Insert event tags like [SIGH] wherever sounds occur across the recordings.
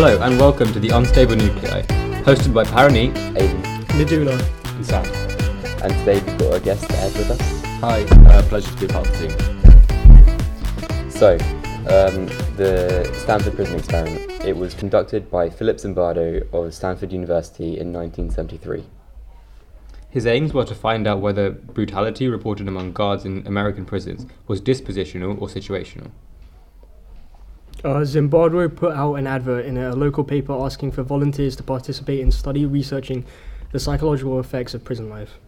Hello and welcome to the Unstable Nuclei, hosted by Paraneet. Aiden Nadula. and Sam. and today we've got our guest to add with us. Hi, uh, pleasure to be a part of the team. So, um, the Stanford Prison Experiment. It was conducted by Philip Zimbardo of Stanford University in 1973. His aims were to find out whether brutality reported among guards in American prisons was dispositional or situational. Uh, Zimbardo put out an advert in a local paper asking for volunteers to participate in study researching the psychological effects of prison life.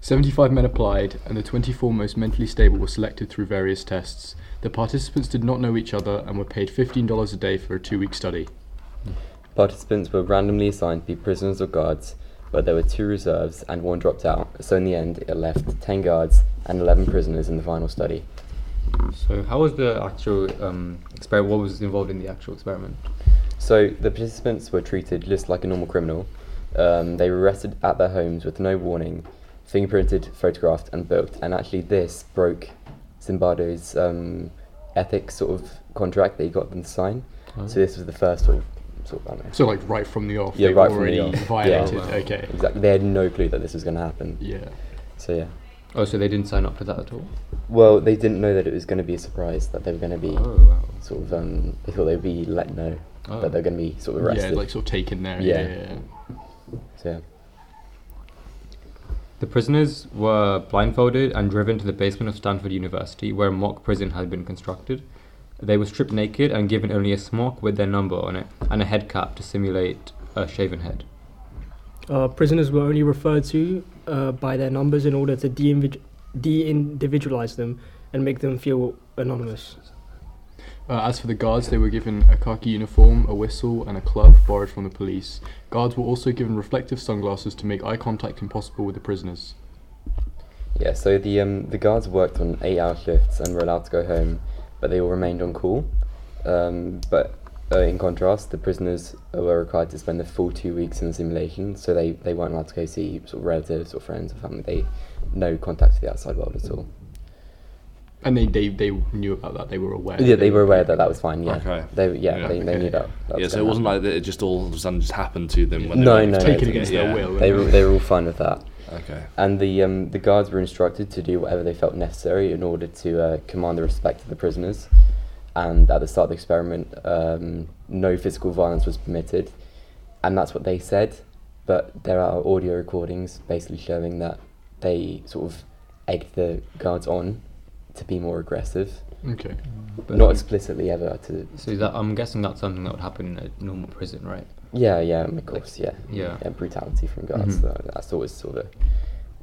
75 men applied, and the 24 most mentally stable were selected through various tests. The participants did not know each other and were paid $15 a day for a two week study. Participants were randomly assigned to be prisoners or guards, but there were two reserves and one dropped out. So in the end, it left 10 guards and 11 prisoners in the final study. So, how was the actual um, experiment? What was involved in the actual experiment? So the participants were treated just like a normal criminal. Um, they were arrested at their homes with no warning, fingerprinted, photographed, and booked. And actually, this broke Zimbardo's um, ethics sort of contract that he got them to sign. Oh. So this was the first sort of, sort of I don't know. So, like, right from the off, Yeah, they right were from the already off. violated. Yeah. Okay. Exactly. They had no clue that this was going to happen. Yeah. So yeah. Oh, so they didn't sign up for that at all? Well, they didn't know that it was going to be a surprise. That they were going to be Oh, wow. sort of. Um, they thought they'd be let know Oh. that they're going to be sort of arrested. Yeah, like, sort of taken there. Yeah. Yeah. yeah, yeah. so yeah. The prisoners were blindfolded and driven to the basement of Stanford University, where a mock prison had been constructed. They were stripped naked and given only a smock with their number on it and a head cap to simulate a shaven head. Uh, prisoners were only referred to uh, by their numbers in order to de individualize them and make them feel anonymous. Uh, as for the guards, they were given a khaki uniform, a whistle, and a club borrowed from the police. Guards were also given reflective sunglasses to make eye contact impossible with the prisoners. Yeah, so the um, the guards worked on eight-hour shifts and were allowed to go home, but they all remained on call. Um, but uh, in contrast, the prisoners were required to spend the full two weeks in the simulation, so they, they weren't allowed to go see sort of relatives or friends or family. They no contact with the outside world at all. And they, they, they knew about that, they were aware. Yeah, they were aware that that was fine. Yeah, Okay. they yeah, Yeah, they, they okay. knew that. that yeah, so it wasn't happen. like that it just all of a sudden just happened to them when No, they were no, no. Taken Taken against yeah. their will. they weren't were they were all fine with that. Okay. And the um, the guards were instructed to do whatever they felt necessary in order to uh, command the respect of the prisoners. And at the start of the experiment, um, no physical violence was permitted, and that's what they said. But there are audio recordings basically showing that they sort of egged the guards on to be more aggressive, Okay. But not explicitly ever. To So that I'm guessing that's something that would happen in a normal prison, right? yeah, yeah, of course, yeah, Yeah. yeah. brutality from guards. Mhm. that- That's always sort of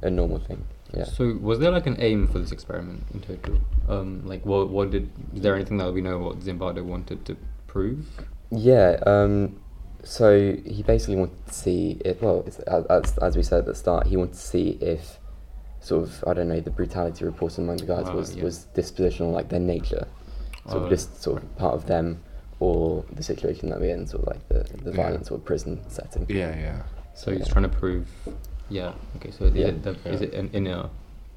a, a normal thing. Yeah. So was there like an aim for this experiment in total? Um, like what what did is there anything that we know what Zimbardo wanted to prove? Yeah, um, so he basically wanted to see if, well, as, as, as we said at the start, he wanted to see if sort of, I don't know, the brutality reported among the guards Ah, was, yeah. was dispositional, like their nature, sort Oh. of just sort of part of them, or the situation that we're in, sort of like the, the Yeah. violence or prison setting. Yeah, yeah. So he's trying to prove, yeah. Okay, so is Yeah. it the, is it an inner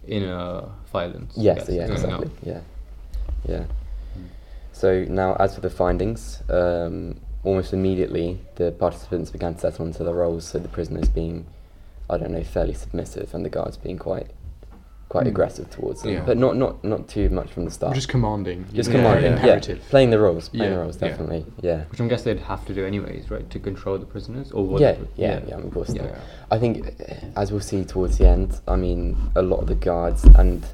inner violence? Yes, yeah, exactly. Yeah, yeah. So now, as for the findings, um, almost immediately the participants began to settle into their roles. So the prisoners being, I don't know, fairly submissive, and the guards being quite, quite Mm. aggressive towards them. Yeah. But not not not too much from the start. Just commanding. Just know, commanding, yeah, Imperative. playing the roles, playing the roles, definitely, yeah. Which I guess they'd have to do anyways, right, to control the prisoners, or what? Yeah, yeah, yeah, of course. Yeah. I think, as we'll see towards the end, I mean, a lot of the guards and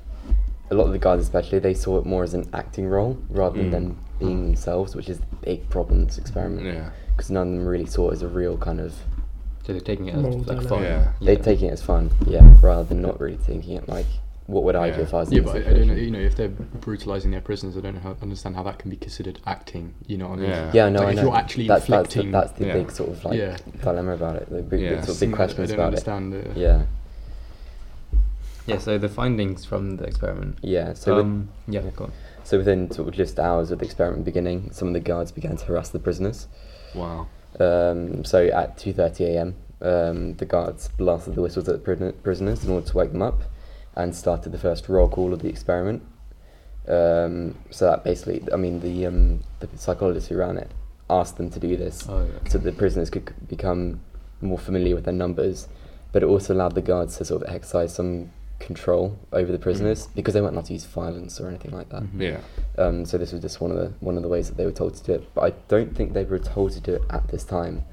a lot of the guards, especially, they saw it more as an acting role rather than Mm. them being themselves, which is the big problem in this experiment. Yeah. Because none of them really saw it as a real kind of. So they're taking it as like dilemma. fun. Yeah. They're taking it as fun, yeah, rather than not really thinking it like, what would I do if I was Yeah, but I, I don't know. You know, if they're brutalizing their prisoners, I don't know how, understand how that can be considered acting. You know what I mean? Yeah. Yeah, no, like I if know. you're actually that's, that's, the, inflicting. that's the Yeah. big sort of like Yeah. dilemma about it. The big, Yeah. sort of big questions I don't about it. understand. uh, Yeah, Yeah. So the findings from the experiment. yeah. So with- um, yeah, go on. So within sort of just hours of the experiment beginning, some of the guards began to harass the prisoners. Wow. Um, so at 2:30 a.m., um, the guards blasted the whistles at the prisoners in order to wake them up, and started the first roll call of the experiment. Um, so that basically, I mean, the um, the psychologists who ran it asked them to do this Oh, yeah. so the prisoners could become more familiar with their numbers, but it also allowed the guards to sort of exercise some control over the prisoners because they weren't allowed to use violence or anything like that. Mhm. Yeah. Um, so this was just one of the one of the ways that they were told to do it. But I don't think they were told to do it at this time.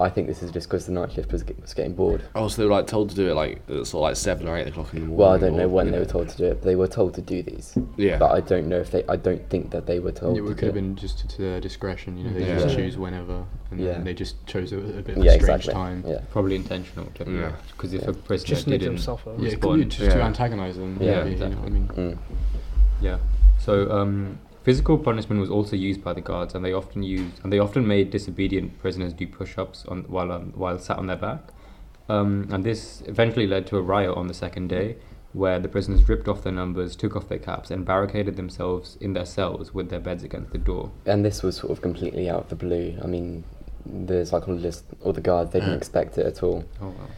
I think this is just because the night shift was, was getting bored. Oh, so they were like told to do it like at sort of like seven or eight o'clock in the morning. Well, I don't know when you they were told to do it. But they were told to do these. Yeah. But I don't know if they. I don't think that they were told. it could do have it. been just to their discretion. You know, they Yeah. just Yeah. choose whenever, and Yeah. then they just chose a, a bit of Yeah, a strange exactly. time. Yeah. Probably intentional. Yeah. Because if Yeah. a prisoner Just make them didn't suffer. Yeah, it could respond, just to antagonize them. Yeah, maybe, you know what I mean? Mm. Yeah. So um, physical punishment was also used by the guards, and they often used and they often made disobedient prisoners do push-ups on while um, while sat on their back. Um, and this eventually led to a riot on the second day, where the prisoners ripped off their numbers, took off their caps, and barricaded themselves in their cells with their beds against the door. And this was sort of completely out of the blue. I mean, the psychologists or the guards they didn't expect it at all. Oh wow.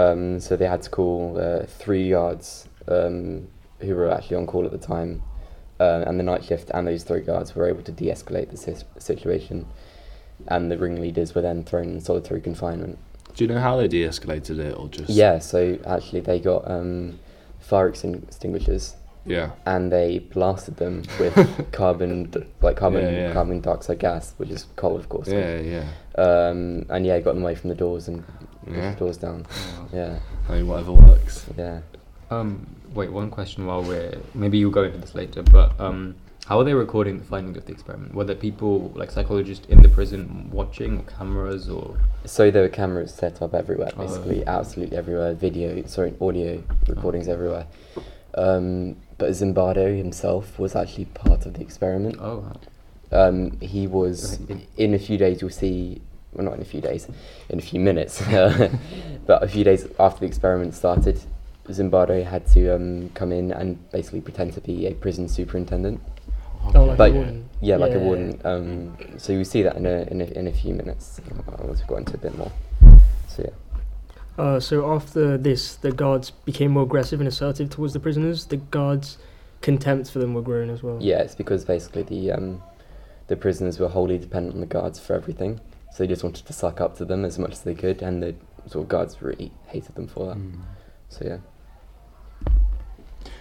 Um, so they had to call uh, three guards um, who were actually on call at the time, uh, and the night shift, and those three guards were able to de-escalate the sis- situation, and the ringleaders were then thrown in solitary confinement. Do you know how they de-escalated it, or just? Yeah, so actually they got um, fire extinguishers Yeah. and they blasted them with [LAUGHS] carbon, like carbon, Yeah, yeah. carbon dioxide gas, which is coal, of course. Yeah, yeah. Um, and yeah, got them away from the doors and pushed Yeah. the doors down. Oh. Yeah, I mean, whatever works. yeah. Um, wait, one question while we're maybe you'll go into this later, but um, how are they recording the findings of the experiment? Were there people like psychologists in the prison watching, or cameras, or So there were cameras set up everywhere, Oh. basically, absolutely everywhere. Video, sorry, audio recordings everywhere. Um, but Zimbardo himself was actually part of the experiment. oh, wow. Um, he was in a few days. You'll see, well, not in a few days, in a few minutes, [LAUGHS] but a few days after the experiment started, Zimbardo had to um, come in and basically pretend to be a prison superintendent. Oh, like But- a warden. Yeah, like a warden. Um, so you'll see that in a, in a in a few minutes. I'll also go into a bit more. So yeah. Uh, so after this, the guards became more aggressive and assertive towards the prisoners. The guards' contempt for them were growing as well. Yeah, it's because basically the um, the prisoners were wholly dependent on the guards for everything. So they just wanted to suck up to them as much as they could, and the sort of guards really hated them for that. Mm. So yeah.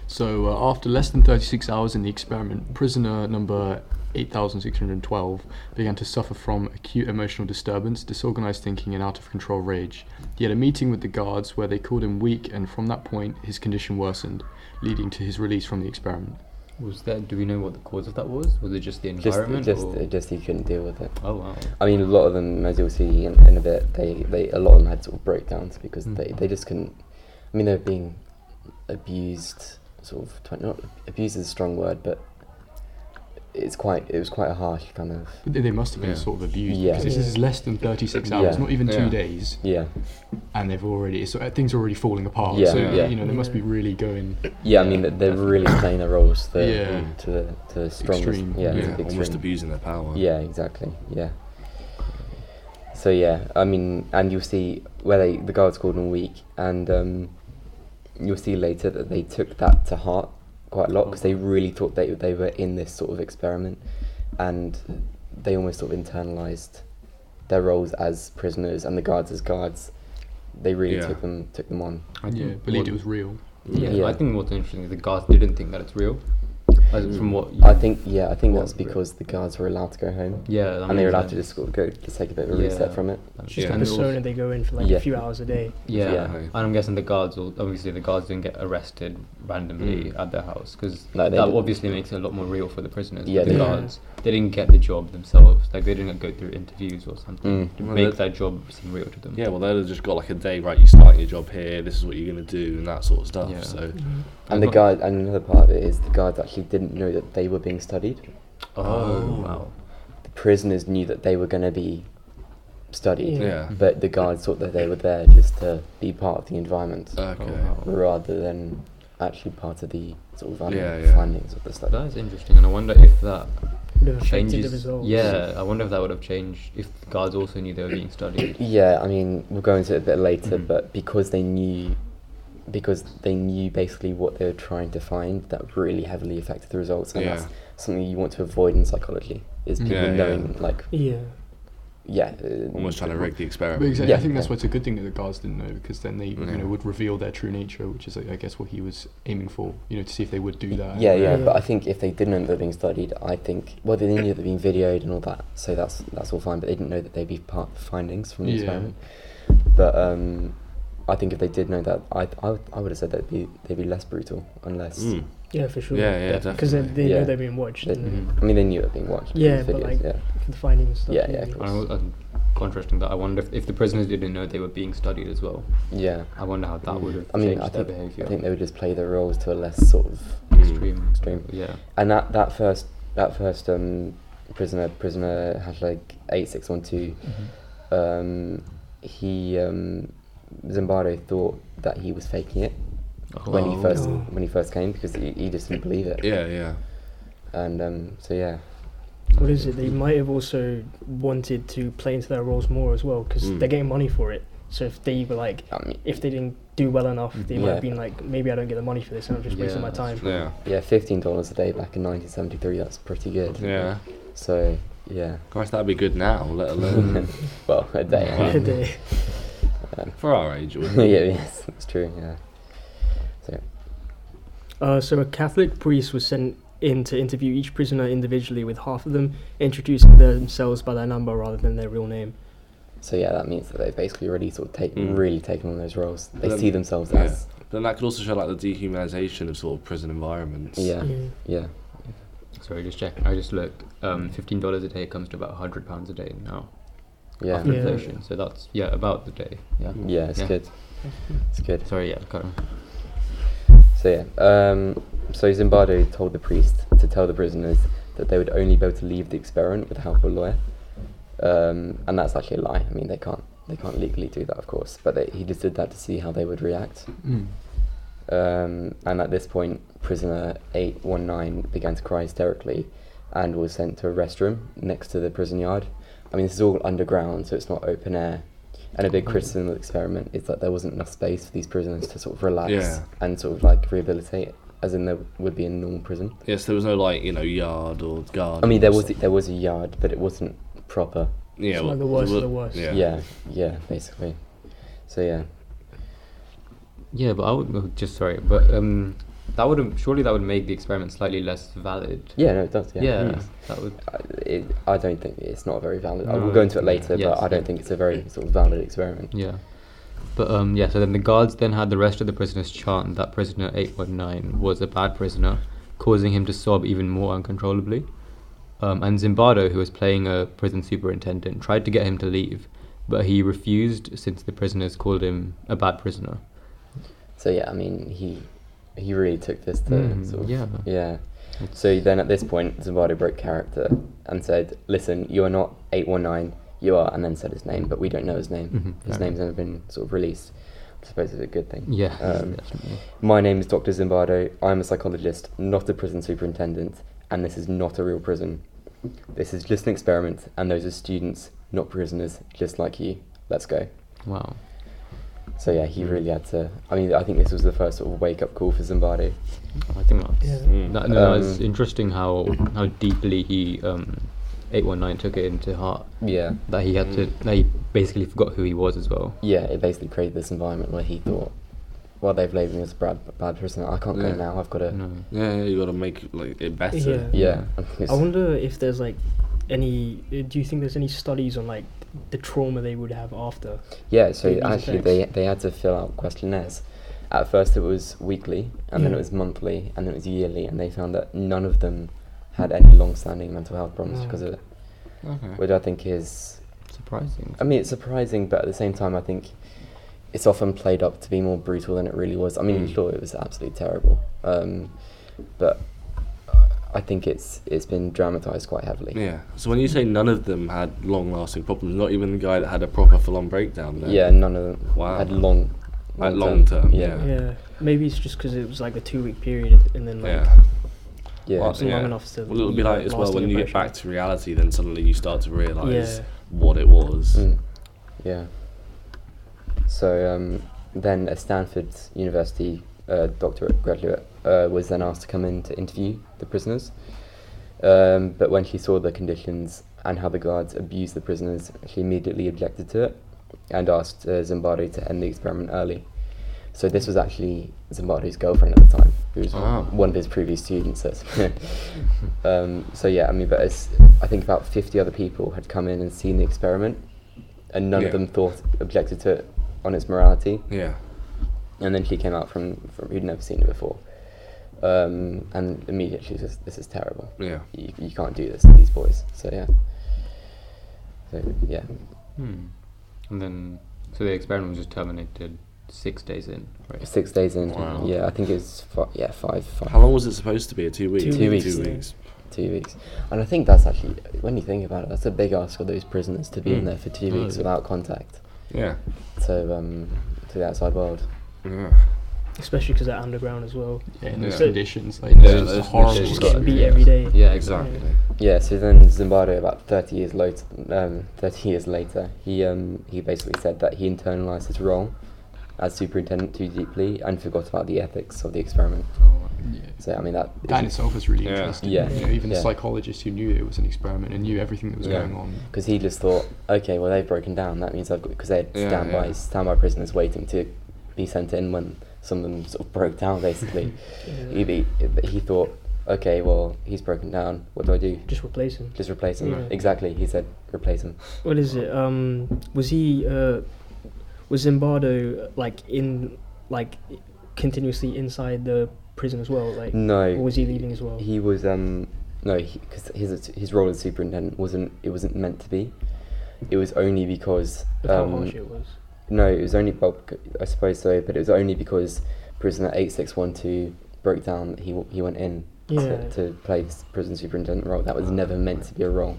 So uh, after less than 36 hours in the experiment, prisoner number 8612 began to suffer from acute emotional disturbance, disorganized thinking, and out of control rage. He had a meeting with the guards where they called him weak, and from that point, his condition worsened, leading to his release from the experiment. Was that? Do we know what the cause of that was? Was it just the environment? just or? just he couldn't deal with it. oh wow. I mean, a lot of them, as you'll see in, in a bit, they, they a lot of them had sort of breakdowns because Mm. they, they just couldn't. I mean, they were being abused, sort of. twen- Not abused is a strong word, but it's quite. It was quite a harsh kind of. But they- they must have been Yeah. sort of abused Yeah. because this is less than 36 hours, Yeah. not even two days, Yeah, and they've already so uh, things are already falling apart. Yeah, so yeah. you know they must be really going. yeah. I mean, they- they're really playing their roles to the Yeah. to the to the strongest. Extreme, Yeah, to Yeah, the almost abusing their power. Yeah, exactly. Yeah. So yeah, I mean, and you'll see where they the guards called them weak, and um, you'll see later that they took that to heart quite a lot because they mm-hmm. really thought they they were in this sort of experiment, and they almost sort of internalized their roles as prisoners and the guards as guards. They really Yeah. took them took them on. I Yeah, believed what- it was real. Yeah, Yeah. I think what's interesting is the guards didn't think that it's real. As from what you, I think yeah, I think that's because the guards were allowed to go home yeah, that and they were makes allowed to just sort of go to take a bit of a Yeah. reset from it. It's just Yeah. a sense. persona they go in for like Yeah. a few hours a day. Yeah, Yeah. and I'm guessing the guards will obviously the guards didn't get arrested randomly Mm. at their house because No, that didn't. obviously makes it a lot more real for the prisoners. Yeah, the they didn't. guards they didn't get the job themselves. Like they didn't go through interviews or something Mm. to Well, make that- their job seem real to them. Yeah, well, they'd have just got like a day, right? You start your job here. This is what you're gonna do, and that sort of stuff. Yeah. So And the I've guard, and another part of it is the guards actually didn't know that they were being studied. Oh, Oh. wow. The prisoners knew that they were going to be studied, Yeah. yeah. but the guards thought that they were there just to be part of the environment Okay. Oh, wow. rather than actually part of the sort of I don't Yeah, yeah. findings of the study. That is interesting, and I wonder if that Would have affected changes. the results. Yeah, I wonder if that would have changed if the guards also knew they were being studied. Yeah, I mean, we'll go into it a bit later, Mhm. but because they knew because they knew basically what they were trying to find that really heavily affected the results, and Yeah. that's something you want to avoid in psychology. Is people Yeah, yeah. knowing like Yeah. yeah, uh, Almost trying to rig the But experiment. exactly, I think that's yeah. why it's a good thing that the guards didn't know because then they Yeah. you know would reveal their true nature, which is I guess what he was aiming for. You know, to see if they would do that. Yeah, yeah, Yeah. but I think if they didn't know that they're being studied, I think well they knew that they're being videoed and all that, so that's that's all fine. But they didn't know that they'd be part of the findings from the Yeah. experiment. But um, I think if they did know that, I I, would- I would have said that they'd be they'd be less brutal unless. Mm. Yeah, for sure. Yeah, yeah, Because they, they Yeah. know they're being watched. They, and then Mhm. I mean, they knew it being watched. from Yeah, these but, videos, like, yeah, the findings and stuff. Yeah, maybe. yeah, of course. I was, um, contrasting that, I wonder if, if the prisoners didn't know they were being studied as well. yeah. I wonder how that would have I mean, changed I their think behaviour. I think they would just play their roles to a less sort of Mm. extreme, Extreme. Yeah. And that, that first that first um, prisoner prisoner hashtag eight six one two, um, he um, Zimbardo thought that he was faking it when he Oh. first Oh. when he first came because he, he just didn't believe it. Yeah, yeah. And um, so yeah, What is it? They might have also wanted to play into their roles more as well because Mm. they're getting money for it. So if they were like, I mean, if they didn't do well enough, they might have been like, maybe I don't get the money for this, and I'm just wasting my time. Yeah. yeah, fifteen dollars a day back in nineteen seventy three. That's pretty good. Yeah. So yeah, Christ, that'd be good now, let alone [LAUGHS] well a day. [LAUGHS] Yeah. [LAUGHS] They- for our age. it [LAUGHS] yeah, yes, that's true. Yeah. So Uh, so a Catholic priest was sent in to interview each prisoner individually, with half of them introducing themselves by their number rather than their real name. So yeah, that means that they've basically already sort of taken Mm. really taken on those roles. They Then- see themselves yeah. as Then that could also show like the dehumanization of sort of prison environments. yeah, yeah. Sorry, just checking. I just looked. Um, fifteen dollars a day comes to about hundred pounds a day now Yeah, after Yeah. inflation. So that's yeah, about the day. Yeah. yeah, it's Yeah. good. It's good. Sorry, yeah, got on. So yeah, um, so Zimbardo told the priest to tell the prisoners that they would only be able to leave the experiment with the help of a lawyer, um, and that's actually a lie. I mean, they can't they can't legally do that, of course, but they, he just did that to see how they would react. Mm. Um, and at this point, prisoner 819 began to cry hysterically and was sent to a restroom next to the prison yard. I mean, this is all underground, so it's not open air. And a big Mhm. criticism of the experiment is that there wasn't enough space for these prisoners to sort of relax Yeah. and sort of like rehabilitate, as in there would be in a normal prison. Yes, there was no like you know yard or garden. I mean, there was stuff. there was a yard, but it wasn't proper. yeah, It's well, like the worst of the worst. Yeah. Yeah, yeah, basically. So yeah, Yeah, but I would oh, just sorry, but um, that would surely that would make the experiment slightly less valid. yeah, no, it does. Yeah, Yeah, Mm. that would. I, it, I don't think it's not very valid. I will go into it later, Yes, but I don't think it's a very sort of valid experiment. Yeah. But um, yeah, so then the guards then had the rest of the prisoners chant that prisoner 819 was a bad prisoner, causing him to sob even more uncontrollably. Um, and Zimbardo, who was playing a prison superintendent, tried to get him to leave, but he refused since the prisoners called him a bad prisoner. So yeah, I mean, he he really took this to Mm, sort of yeah. yeah. So then at this point, Zimbardo broke character and said, "Listen, you are not eight one nine. You are," and then said his name, but we don't know his name. Mhm, His name's never been sort of released. I suppose it's a good thing. Yeah, Um, [LAUGHS] definitely. My name is Dr. Zimbardo. I'm a psychologist, not a prison superintendent, and this is not a real prison. This is just an experiment, and those are students, not prisoners, just like you. Let's go. Wow. So yeah, he Mm. really had to. I mean, I think this was the first sort of wake up call for Zimbardo. I think that's Yeah. Mm. that, no, that's Um, interesting how how deeply he um, 819 took it into heart. Yeah, That he had to. That he basically forgot who he was as well. yeah. It basically created this environment where he thought, well, they've labelled me as a bad, bad person. I can't Yeah. go now. I've got to. No. Yeah, yeah, you got to make like it better. Yeah. Yeah. I [LAUGHS] I wonder if there's like any. Do you think there's any studies on like the trauma they would have after? Yeah, so These actually they they had to fill out questionnaires. At first it was weekly, and then it was monthly, and then it was yearly, and they found that none of them had any long-standing mental health problems Oh. because of it, Okay. which I think is, Surprising. I mean, it's surprising, but at the same time, I think it's often played up to be more brutal than it really was. I mean, Mm. sure, it was absolutely terrible, um, but I think it's it's been dramatized quite heavily. Yeah. So when you say none of them had long-lasting problems, not even the guy that had a proper full-on breakdown. Then. Yeah, none of them Wow. had long, Like long-term- long-term, Yeah, yeah. Yeah, maybe it's just because it was like a two week period, and then like Yeah. yeah. Well, it's long yeah. enough to. Well, it'll be like as well when you get back to reality, then suddenly you start to realise Yeah. what it was. Mm. Yeah. So um, then a Stanford University uh, doctorate graduate uh, was then asked to come in to interview the prisoners. Um, but when she saw the conditions and how the guards abused the prisoners, she immediately objected to it and asked uh, Zimbardo to end the experiment early. So this was actually Zimbardo's girlfriend at the time, who was Oh. one of his previous students. so- [LAUGHS] um, so yeah, I mean, but it's, I think about 50 other people had come in and seen the experiment, and none Yeah. of them thought objected to it on its morality. Yeah. And then she came out from, from who'd never seen it before, um, and immediately she says, "This is terrible. Yeah. You, you can't do this to these boys." So yeah. So yeah, Hmm. And then, so the experiment was just terminated six days in, right? six days in. Wow. Yeah, I think it was fi- yeah five, five How long was it supposed to be? Two weeks. Two Two weeks. Two weeks. two weeks, and I think that's actually when you think about it, that's a big ask for those prisoners to be in Mm. there for two Oh, weeks yeah. without contact Yeah. to um to the outside world. Yeah. Especially because they're underground as well. Yeah, in those Yeah. conditions, like Yeah, those those horrible. conditions Just got getting beat yeah. every day. Yeah, Exactly. Yeah, so then Zimbardo, about thirty years later, um, thirty years later, he um, he basically said that he internalized his role as superintendent too deeply and forgot about the ethics of the experiment. Oh, Yeah. So I mean that. That in itself was really Yeah. interesting. Yeah. You know, even Yeah. the psychologists who knew it was an experiment and knew everything that was Yeah. going on. because he just thought, okay, well they've broken down. That means I've got because they had Yeah, standby yeah. standby prisoners waiting to be sent in when some of them sort of broke down. Basically, [LAUGHS] he, he he thought, okay, well he's broken down. What do I do? Just replace him. Just replace him. Yeah. Exactly. He said, replace him. What is it? Um, was he? Uh, was Zimbardo like in like continuously inside the prison as well? Like, No. or was he leaving as well? He was um no because his his role as superintendent wasn't it wasn't meant to be. It was only because With how um, harsh it was. No it was only well c- I suppose so but it was only because prisoner eight six one two broke down that he he went in Yeah. to, to play this prison superintendent role that was never meant to be a role.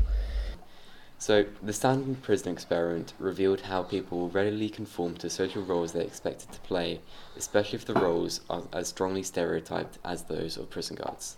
So the Stanford Prison Experiment revealed how people readily conform to social roles they're expected to play, especially if the roles are as strongly stereotyped as those of prison guards.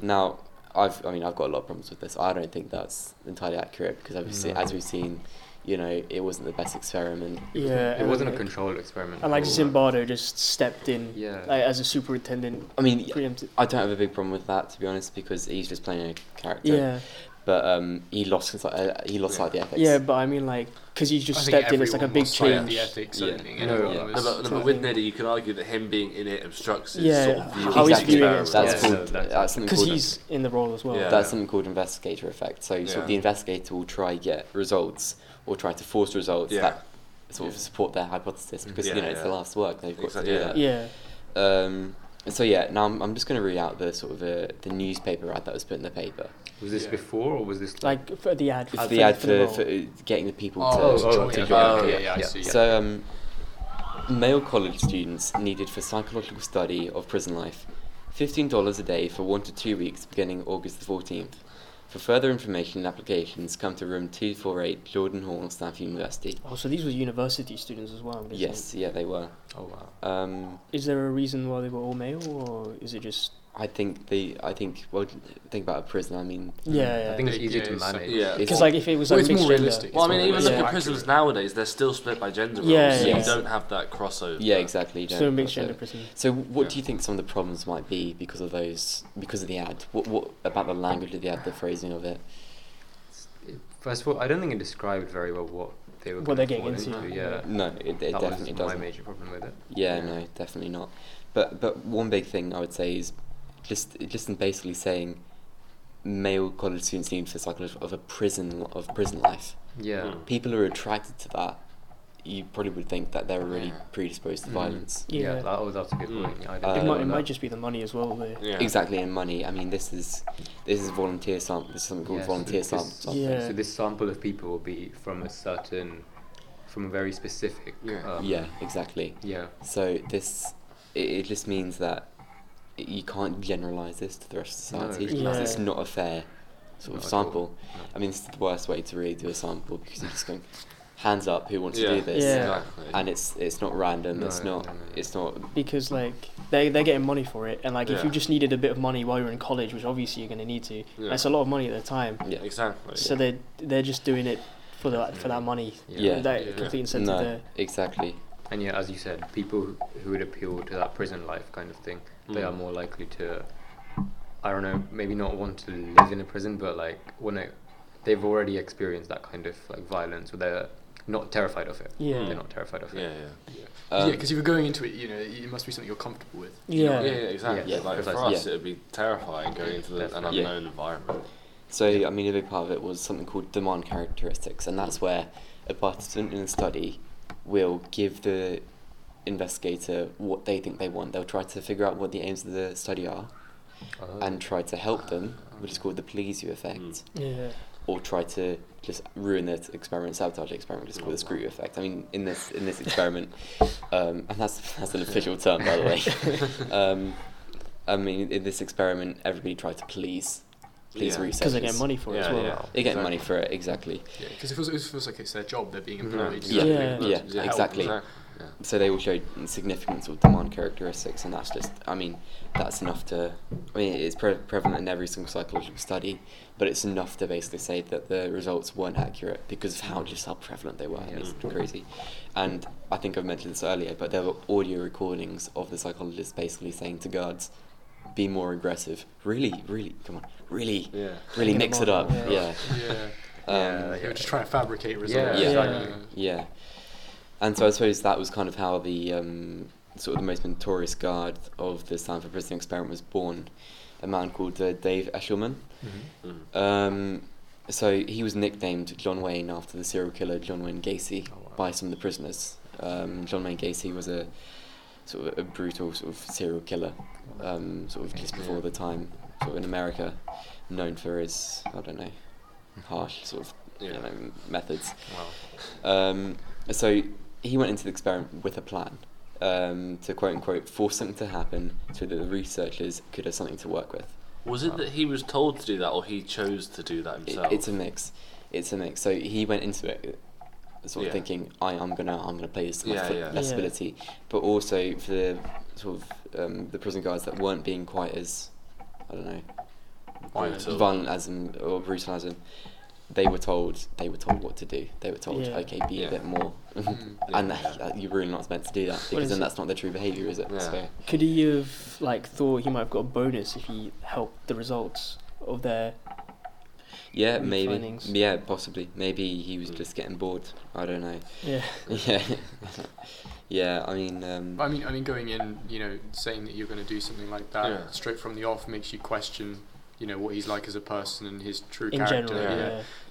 Now, I've I mean I've got a lot of problems with this. I don't think that's entirely accurate because obviously, No. as we've seen, you know, it wasn't the best experiment. Yeah, It wasn't a controlled experiment. And like at all. Zimbardo just stepped in Yeah. like, as a superintendent. I mean, Preempted. I don't have a big problem with that to be honest because he's just playing a character. Yeah, But um, he lost uh, he lost sight of the ethics. yeah, but I mean like because he just stepped in, it's like a big change. The ethics, I Yeah. don't Yeah. anyone Yeah. No, but, no, but with Neddy, you can argue that him being in it obstructs his Yeah, sort of view how of he's the viewing That's Yeah, called no, that's- that's something Because called he's in the role as well. Yeah. that's something called investigator effect. So sort Yeah. of the investigator will try get results or try to force results Yeah. that sort of support their hypothesis because Yeah, you know it's the last work they've got Exactly, to do that. Yeah, Um, so yeah, now I'm, I'm just going to read out the sort of uh, the newspaper ad that was put in the paper. Was this Yeah. before or was this like for the ad. It's for the ad for for, the for, uh, getting the people Oh, to. oh, join okay. it. Oh, yeah, yeah, yeah, I see. Yeah. So, um, male college students needed for psychological study of prison life, $15 a day for one to two weeks beginning August the 14th. For further information and applications, come to room 248 Jordan Hall, Stanford University. Oh, so these were university students as well. Yes, yeah, they were. Oh wow. Um, Is there a reason why they were all male, or is it just? I think they, I think, well, think about a prison, I mean, Yeah, yeah. I think it's Yeah, easier to manage. Yeah. Because like if it was Well, like it's mixed more gender- realistic. Well, I mean, even more look Yeah. at prisons nowadays; they're still split by gender roles. Yeah, so yeah. you don't have that crossover. yeah, exactly. you a mixed gender prison. So, what Yeah. do you think some of the problems might be because of those, because of the ad? What, what about the language of the ad, the phrasing of it? First of all, I don't think it described very well what they were. What gonna they're getting fall into. Yeah. No, it, it that definitely was my doesn't. major problem with it. Yeah, Yeah. no, definitely not. But but one big thing I would say is just just in basically saying male college students need for psychology of a prison of prison life. Yeah. Mm. People who are attracted to that, you probably would think that they're already predisposed to Mm. violence. Yeah. Yeah. that, oh, that's a good Mm. point. I Uh, it might, it might just be the money as well. There. Yeah. Exactly, and money. I mean, this is this is volunteer sample. This is something called Yeah, so volunteer this- sample. sample. Yeah. So this sample of people will be from a certain, from a very specific. Yeah. Um, yeah, exactly. Yeah. So this it, it just means that i- you can't generalize this to the rest of society it's because not. it's not a fair sort of Not at all. sample. No. I mean, it's the worst way to really do a sample because you're just going hands up who wants Yeah. to do this, Yeah. Exactly. and it's it's not random. No, it's not no, no. it's not Because like they they're getting money for it, and like if you just needed a bit of money while you're in college, which obviously you're gonna need to, Yeah. that's a lot of money at the time. yeah Exactly. So they they're just doing it for that for that money. Yeah. That Yeah. complete incentive no there. exactly. And yeah, as you said, people who- who would appeal to that prison life kind of thing, they Mm. are more likely to, I don't know, maybe not want to live in a prison, but like when it, they've already experienced that kind of like violence, or they're not terrified of it. Yeah. They're not terrified of it. yeah. yeah, Um, because if you're going into it, you know, it must be something you're comfortable with. Yeah. Yeah, yeah, exactly. Yeah, like for us, Yeah. it'd be terrifying going into the, an Definitely. unknown environment. So, I mean, a big part of it was something called demand characteristics, and that's where a participant in a study will give the investigator what they think they want. They'll try to figure out what the aims of the study are Oh. and try to help them, which is called the please you effect, Mm. Yeah. or try to just ruin the experiment, sabotage the experiment, which is called the screw you effect. I mean, in this in this experiment, um, and that's that's an official [LAUGHS] term, by the way. [LAUGHS] um, I mean, in this experiment, everybody tried to please please Yeah. researchers. Because they get money for it as Yeah, well. yeah. They get Exactly. money for it, exactly. Yeah, because it feels, it feels like it's their job. They're being Mhm. employed. Yeah, Yeah. yeah, Yeah, exactly. Yeah. So they will show significant sort of demand characteristics, and that's just, I mean, that's enough to, I mean, it's pre- prevalent in every single psychological study, but it's enough to basically say that the results weren't accurate because of how just how prevalent they were. I mean, It's crazy. And I think I've mentioned this earlier, but there were audio recordings of the psychologists basically saying to guards, be more aggressive. Really, really, come on, really, Yeah. really Taking mix it on, up. yeah. Yeah. Yeah. Um, Yeah, They were just trying to fabricate Yeah, results. Yeah. exactly. Yeah, and so I suppose that was kind of how the um, sort of the most notorious guard of the Stanford Prison Experiment was born, a man called uh, Dave Eshleman. Mhm. Mm. Um, so he was nicknamed John Wayne after the serial killer John Wayne Gacy Oh, wow. by some of the prisoners. Um, John Wayne Gacy was a sort of a brutal sort of serial killer, um, sort of just before the time, sort of in America, known for his I don't know, harsh sort of you know methods. Wow. Um, so he went into the experiment with a plan um, to quote unquote force something to happen so that the researchers could have something to work with. Was it that he was told to do that, or he chose to do that It, himself? it's a mix. It's a mix. So he went into it uh, sort of Yeah. thinking, I, I'm gonna I'm gonna play this to my Yeah, full yeah. best Yeah. ability, but also for the sort of um, the prison guards that weren't being quite as I don't know Brutal. violent as him or brutal as him. They were told they were told what to do. They were told, Yeah. okay, be Yeah. a bit more, [LAUGHS] and Yeah, that- you're really not meant to do that because then it? that's not their true behaviour, is it? Yeah. So Could he have like thought he might have got a bonus if he helped the results of their? yeah, maybe, findings. yeah, possibly. Maybe he was Mm. just getting bored. I don't know. Yeah. [LAUGHS] Yeah, [LAUGHS] yeah. I mean, um, I mean, I mean, going in, you know, saying that you're going to do something like that Yeah. straight from the off makes you question, you know, what he's like as a person and his true In character. general, yeah.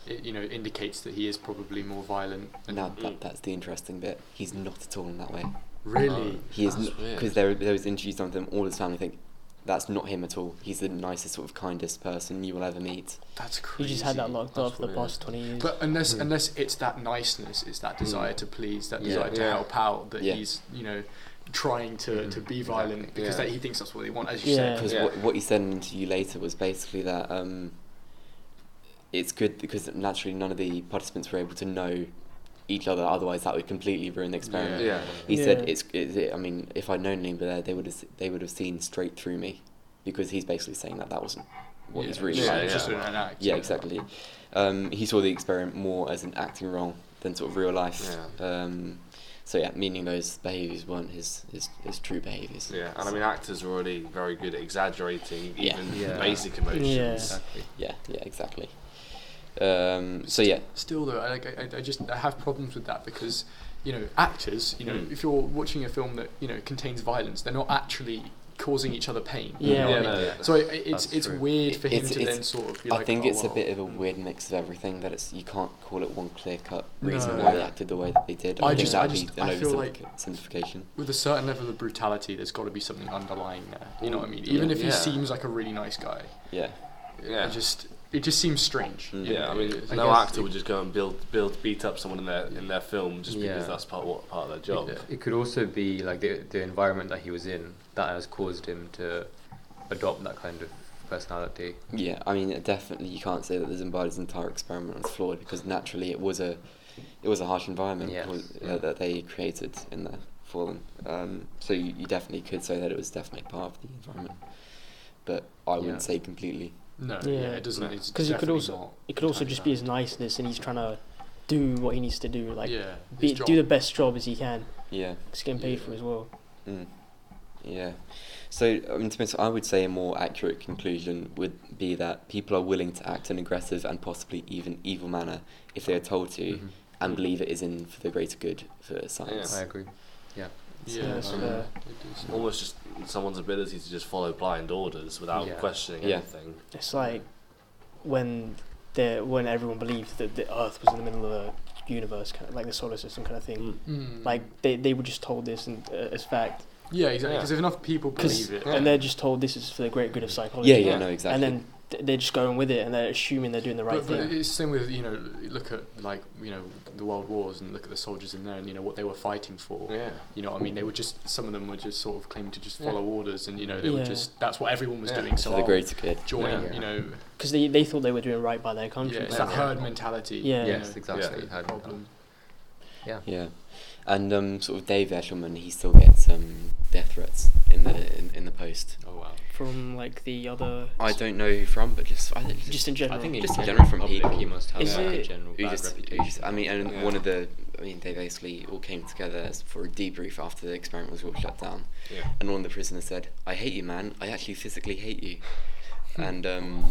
yeah. It, you know, indicates that he is probably more violent. And now that, that's the interesting bit. He's not at all in that way. really, He is That's because there there was interviews done with him. All his family think that's not him at all. He's the nicest, sort of kindest person you will ever meet. that's crazy. He crazy. just had that locked That's up for the past twenty years. But unless Mm. unless it's that niceness, it's that desire Mm. to please, that Yeah. desire to Yeah. help out, that Yeah. he's you know trying to, Mm, to be exactly. violent because Yeah. that he thinks that's what they want, as you Yeah. said. Because Yeah. what, what he said in an interview later was basically that um, it's good because naturally none of the participants were able to know each other. Otherwise, that would completely ruin the experiment. Yeah. He Yeah. said it's, it's it, I mean, if I'd known him there, they would have they would have seen straight through me, because he's basically saying that that wasn't what he's really yeah, like. it's just Yeah. an act. Yeah, exactly. Um, he saw the experiment more as an acting role than sort of real life. Yeah. Um, so yeah, meaning those behaviours weren't his, his, his true behaviours. Yeah, and I mean, actors are already very good at exaggerating even Yeah. basic emotions. Yeah. Exactly. Yeah, yeah, exactly. Um, so yeah, Still though, I, like, I, I just I have problems with that because you know actors, you know, Mm. if you're watching a film that you know contains violence, they're not actually causing each other pain. Yeah. You know what Yeah, I mean? no, yeah. So it, it's it's true. weird for him It's- to it's- then sort of be I like, think oh, it's a bit of a weird mix of everything. That it's you can't call it one clear cut reason No. why they acted the way that they did. I think just- that'd I be just- an I feel like- oversimplification. with a certain level of brutality, there's got to be something underlying there. You know what I mean? Even Yeah. if he Yeah. seems like a really nice guy, Yeah, Yeah. it just it just seems strange. Mm. Yeah. I mean, I no guess actor would just go and build, build, beat up someone in their in their film just because Yeah. that's part what part of their job. It, it could also be like the the environment that he was in that has caused him to adopt that kind of personality. yeah. I mean, definitely you can't say that the Zimbardo's entire experiment was flawed because naturally it was a it was a harsh environment Yes. was- uh, Yeah. that they created in there for them. Um, so you, you definitely could say that it was definitely part of the environment, but I wouldn't say completely. No, Yeah. yeah, it doesn't. No. It's Because it could definitely also not it could also just be his niceness, and he's trying to do what he needs to do, like yeah, be, do the best job as he can. Yeah. It's getting paid for as well. Mm. Yeah. So, I mean, to be honest, I would say a more accurate conclusion would be that people are willing to act in aggressive and possibly even evil manner if they are told to Mhm. and believe it is in for the greater good for science. Yeah, I agree. yeah, that's um, fair. Almost just someone's ability to just follow blind orders without Yeah. questioning Yeah. anything. It's like when the when everyone believed that the Earth was in the middle of a universe, kind of, like the solar system kind of thing. Mm. Mm. Like they, they were just told this and, uh, as fact, yeah, exactly. Yeah. Because if enough people believe it, and they're just told this is for the great good of psychology. Yeah, yeah, Yeah. no, exactly. And then th- they're just going with it and they're assuming they're doing the right but, but thing. it's the same with you know look at like you know the world wars and look at the soldiers in there and you know what they were fighting for. Yeah. You know, what I mean, they were just some of them were just sort of claiming to just Yeah. follow orders, and you know they were just that's what everyone was Yeah. doing. So for the I'll greater good. join, Yeah. you know, Because they, they thought they were doing right by their yeah, country. it's but- that herd mentality. Yeah. you Yes, know, exactly. that's the Herd problem. Yeah. And um, sort of Dave Eshleman, he still gets um, death threats in the in, in the post. Oh wow. From like the other. I don't know who from, but just I think just, Just in general. I think Just in general, general from public, people. he must have Is a general bad just, reputation. just I mean, and Yeah. one of the I mean, they basically all came together for a debrief after the experiment was all shut down. Yeah. And one of the prisoners said, "I hate you, man. I actually physically hate you." [LAUGHS] and um,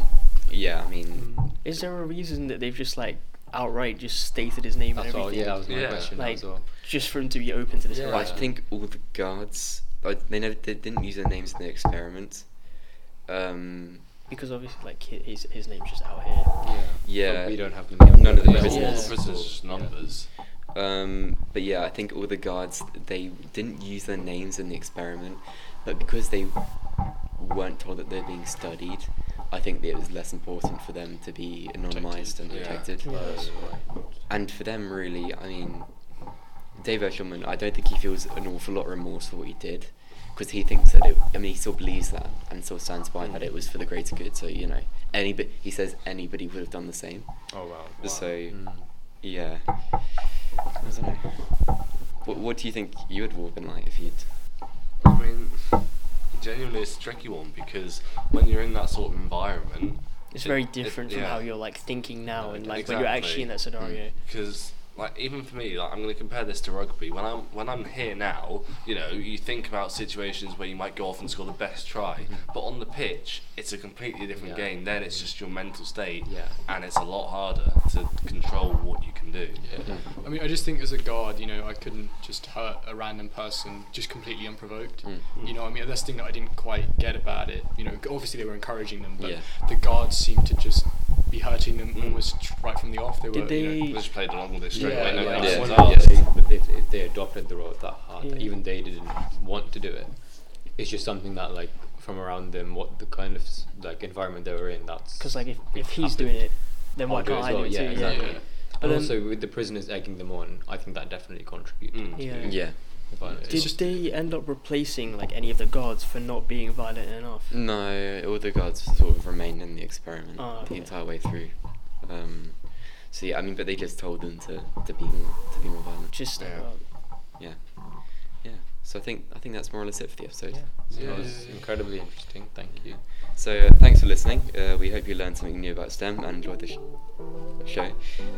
yeah, I mean, Is there a reason that they've just like outright just stated his name That's and all. everything? Yeah, that was my Yeah. question Like- as well. Just for him to be open to this. Yeah. I think all the guards, like, they never they didn't use their names in the experiment. Um, Because obviously, like hi- his his name's just out here. Yeah. But we don't have the None of the Yeah, prisoners. all Yeah. prisoners are just numbers. Um, but yeah, I think all the guards they didn't use their names in the experiment, but because they weren't told that they're being studied, I think that it was less important for them to be anonymized and protected. Yeah. And for them, really, I mean, Dave Eshleman, I don't think he feels an awful lot of remorse for what he did, because he thinks that it. I mean, he still believes that and still stands by that it was for the greater good. So you know, anybody he says anybody would have done the same. Oh wow. So Mm. yeah, I don't know. What What do you think you would have been like if you'd? I mean, genuinely, a tricky one because when you're in that sort of environment, It's it- very it- different from yeah. how you're like thinking now, and like when you're actually in that scenario. Mm. because like even for me like I'm going to compare this to rugby when I'm when I'm here now you know you think about situations where you might go off and score the best try but on the pitch it's a completely different Yeah. game then it's just your mental state Yeah. and it's a lot harder to control what you can do Yeah. I mean, I just think as a guard, you know, I couldn't just hurt a random person just completely unprovoked. Mm. You know, I mean, that's the thing that I didn't quite get about it. You know, obviously they were encouraging them, but Yeah. the guards seemed to just be hurting them Mm. almost right from the off. They Did were, they- you know, they just played along with it straight Yeah, away no yeah, questions yeah. Well, they, but if, if they adopted the role that hard, that Yeah. even they didn't want to do it, it's just something that like from around them, what the kind of like environment they were in. That's Because like if, if he's have doing it, then why I'll do can't as I do well, it yeah, too? exactly. Yeah. But and also with the prisoners egging them on, I think that definitely contributed. Mm. to Yeah. Yeah. The violence. Did just- they end up replacing like any of the guards for not being violent enough? No, all the guards sort of remained in the experiment Oh, the entire way through. Um, so yeah, I mean, but they just told them to, to be more to be more violent. Just step Yeah. up. Yeah, yeah. So I think I think that's more or less it for the episode. So Yeah, it was incredibly interesting. Thank you. So uh, thanks for listening. Uh, we hope you learned something new about STEM and enjoyed the sh- show.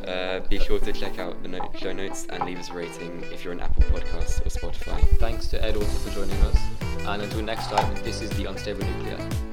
Uh, be sure to check out the note- show notes and leave us a rating if you're on Apple Podcasts or Spotify. Thanks to Ed also for joining us. And until next time, this is the Unstable Nuclei.